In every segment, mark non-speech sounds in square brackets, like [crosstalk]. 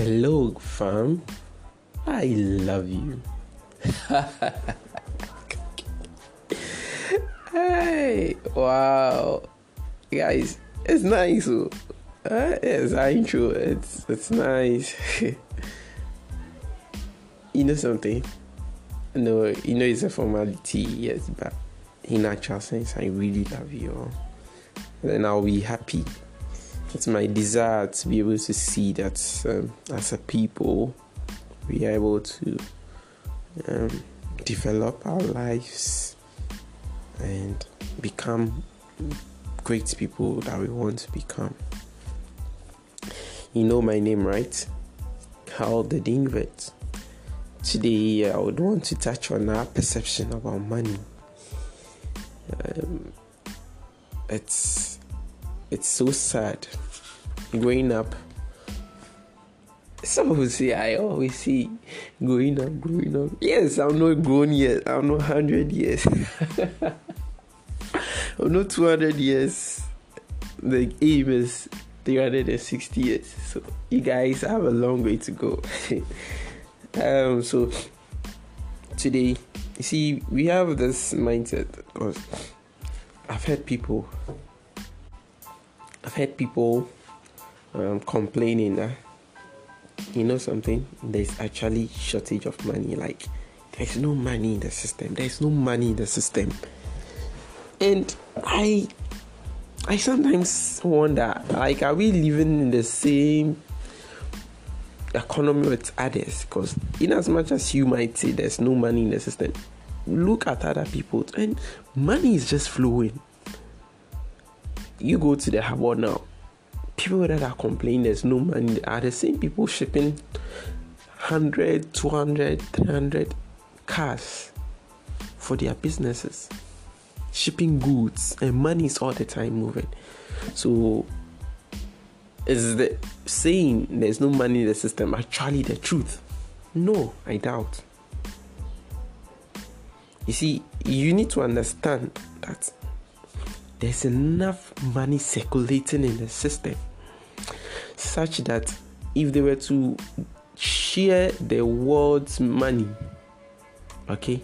Hello, fam. I love you. hey, wow, guys, it's nice. Uh, it's our intro. It's it's nice. [laughs] you know something? No, you know it's a formality, yes, but in actual sense, I really love you. Then I'll be happy. It's my desire to be able to see that um, as a people, we are able to um, develop our lives and become great people that we want to become. You know my name, right? Carl the Dingvet. Today, I would want to touch on our perception about money. Um, it's it's so sad. Growing up, some people say I always see growing up, growing up. Yes, I'm not grown yet. I'm not hundred years. [laughs] I'm not two hundred years. The aim is 360 years. So you guys have a long way to go. [laughs] um, so today, you see, we have this mindset because I've heard people, I've heard people um, complaining that you know something, there's actually shortage of money. Like there's no money in the system. There's no money in the system, and I I sometimes wonder, like, are we living in the same economy with others? Because, in as much as you might say there's no money in the system, look at other people, and money is just flowing. You go to the harbor now, people that are complaining there's no money are the same people shipping 100, 200, 300 cars for their businesses shipping goods and money is all the time moving. So is the saying there's no money in the system actually the truth? No, I doubt. You see, you need to understand that there's enough money circulating in the system such that if they were to share the world's money, okay,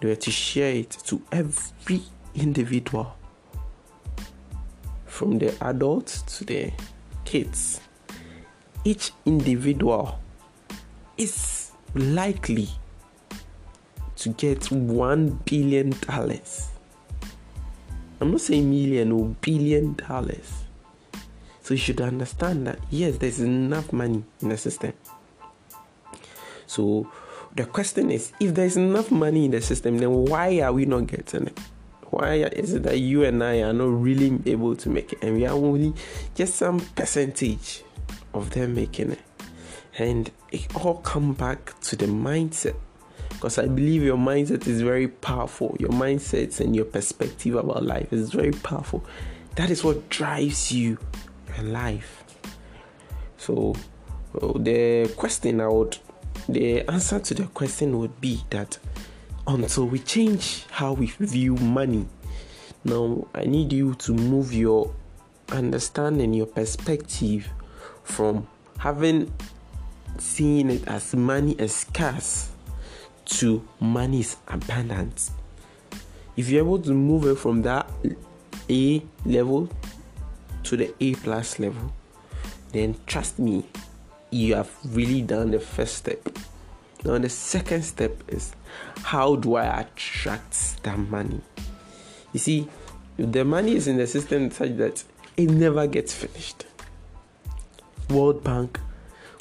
they were to share it to every individual from the adults to the kids each individual is likely to get one billion dollars i'm not saying million or billion dollars. So you should understand that yes there's enough money in the system. So the question is if there's enough money in the system then why are we not getting it? Why is it that you and I are not really able to make it, and we are only just some percentage of them making it? And it all comes back to the mindset, because I believe your mindset is very powerful. Your mindset and your perspective about life is very powerful. That is what drives you in life. So, oh, the question I would, the answer to the question would be that until we change how we view money. Now, I need you to move your understanding, your perspective from having seen it as money as scarce to money is abundant. If you're able to move it from that A level to the A plus level, then trust me, you have really done the first step. Now, the second step is how do I attract that money? You see, if the money is in the system such that it never gets finished, World Bank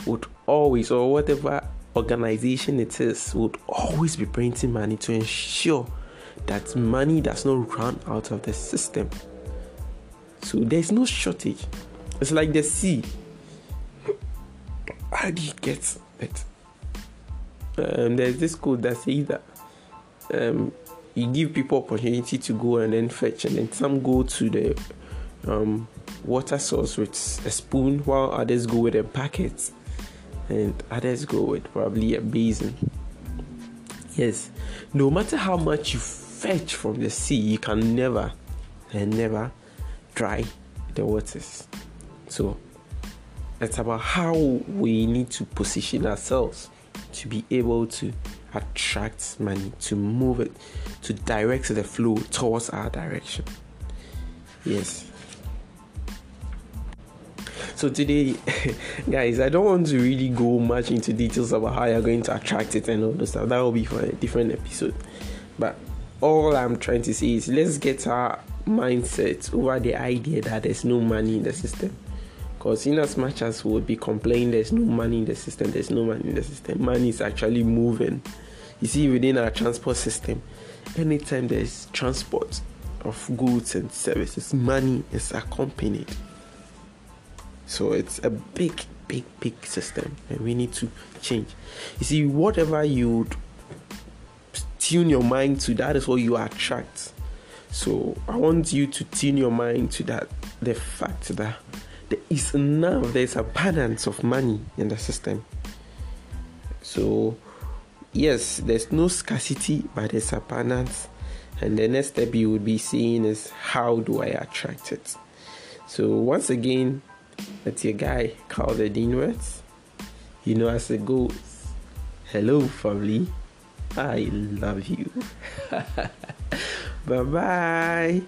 would always, or whatever organization it is, would always be printing money to ensure that money does not run out of the system. So there's no shortage. It's like the sea. How do you get it? Um, there's this code that says that um, you give people opportunity to go and then fetch, and then some go to the um, water source with a spoon, while others go with a bucket, and others go with probably a basin. Yes, no matter how much you fetch from the sea, you can never and never dry the waters. So it's about how we need to position ourselves to be able to attract money, to move it, to direct the flow towards our direction. Yes. So today, [laughs] guys, I don't want to really go much into details about how you're going to attract it and all the stuff. That will be for a different episode. But all I'm trying to say is let's get our mindset over the idea that there's no money in the system. Because in as much as we'll be complaining there's no money in the system, there's no money in the system. Money is actually moving. You see, within our transport system, anytime there's transport of goods and services, money is accompanied. So it's a big, big, big system, and we need to change. You see, whatever you tune your mind to, that is what you attract. So I want you to tune your mind to that the fact that there is now there's a abundance of money in the system. So yes, there's no scarcity, but there's a abundance. And the next step you would be seeing is how do I attract it? So once again, that's your guy, Carl the Dean Words. You know as it goes. Hello family. I love you. [laughs] bye bye.